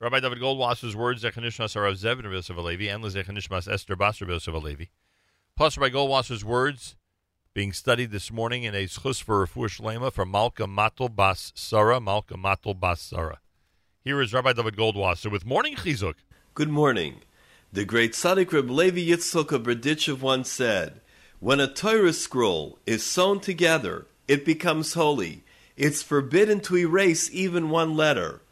Rabbi David Goldwasser's words, Zechanishmas Arav Zevin Yosef Alevi, and Zechanishmas Esther Basar Yosef Alevi. Plus, Rabbi Goldwasser's words being studied this morning in a schus for Refuah Shlema from Malka Matel Bas Sarah, Malka Matel Bas Sarah. Here is Rabbi David Goldwasser with Morning Chizuk. Good morning. The great Tzaddik Reb Levi Yitzchok of Berditchev once said, When a Torah scroll is sewn together, it becomes holy. It's forbidden to erase even one letter.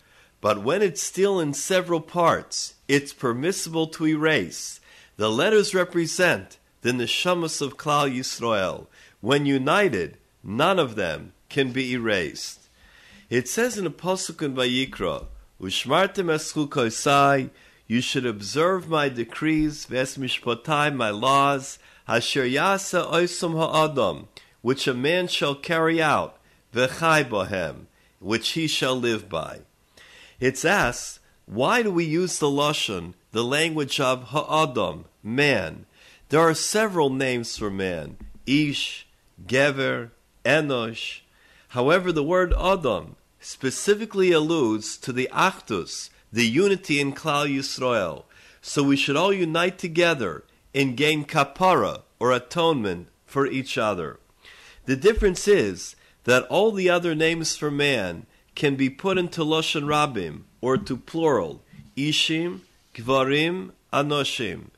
But when it's still in several parts, it's permissible to erase. The letters represent then the neshamas of Klal Yisrael. When united, none of them can be erased. It says in the Pasuk in Vayikra, Ushmartem eschukosai, you should observe my decrees, ves mishpotai, my laws, asher yasa oisum ha'adam, which a man shall carry out, v'chai bohem, which he shall live by. It's asked, why do we use the Lashon, the language of ha'adam, man? There are several names for man, ish, gever, enosh. However, the word adam specifically alludes to the achdus, the unity in Klal Yisrael. So we should all unite together and gain kapara, or atonement, for each other. The difference is that all the other names for man can be put into Loshan Rabim, or to plural, Ishim, Gvarim, Anoshim.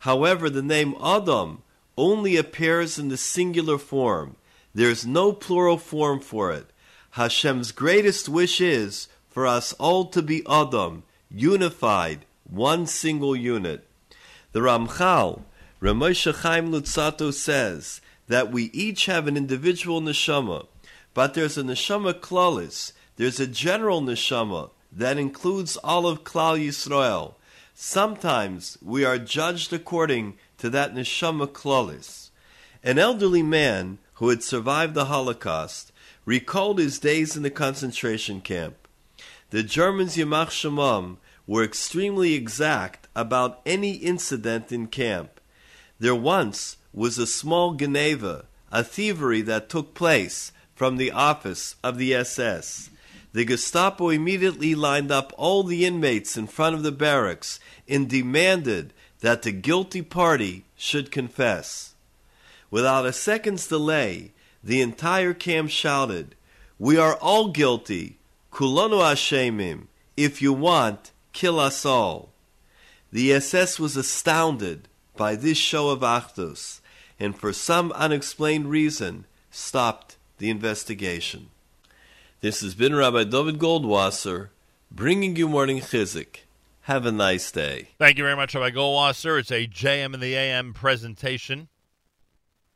However, the name Adam only appears in the singular form. There is no plural form for it. Hashem's greatest wish is for us all to be Adam, unified, one single unit. The Ramchal, Ramosha Chaim Luzzatto says that we each have an individual neshama, but there's a neshama klalis, there's a general neshama that includes all of Klal Yisrael. Sometimes we are judged according to that neshama klalis. An elderly man who had survived the Holocaust recalled his days in the concentration camp. The Germans Yamach Shemam were extremely exact about any incident in camp. There once was a small geneivah, a thievery that took place from the office of the SS. The Gestapo immediately lined up all the inmates in front of the barracks and demanded that the guilty party should confess. Without a second's delay, the entire camp shouted, We are all guilty. Kulonu Hashemim. If you want, kill us all. The SS was astounded by this show of Achdus, and for some unexplained reason stopped the investigation. This has been Rabbi David Goldwasser bringing you morning chizuk. Have a nice day. Thank you very much, Rabbi Goldwasser. It's a JM in the AM presentation.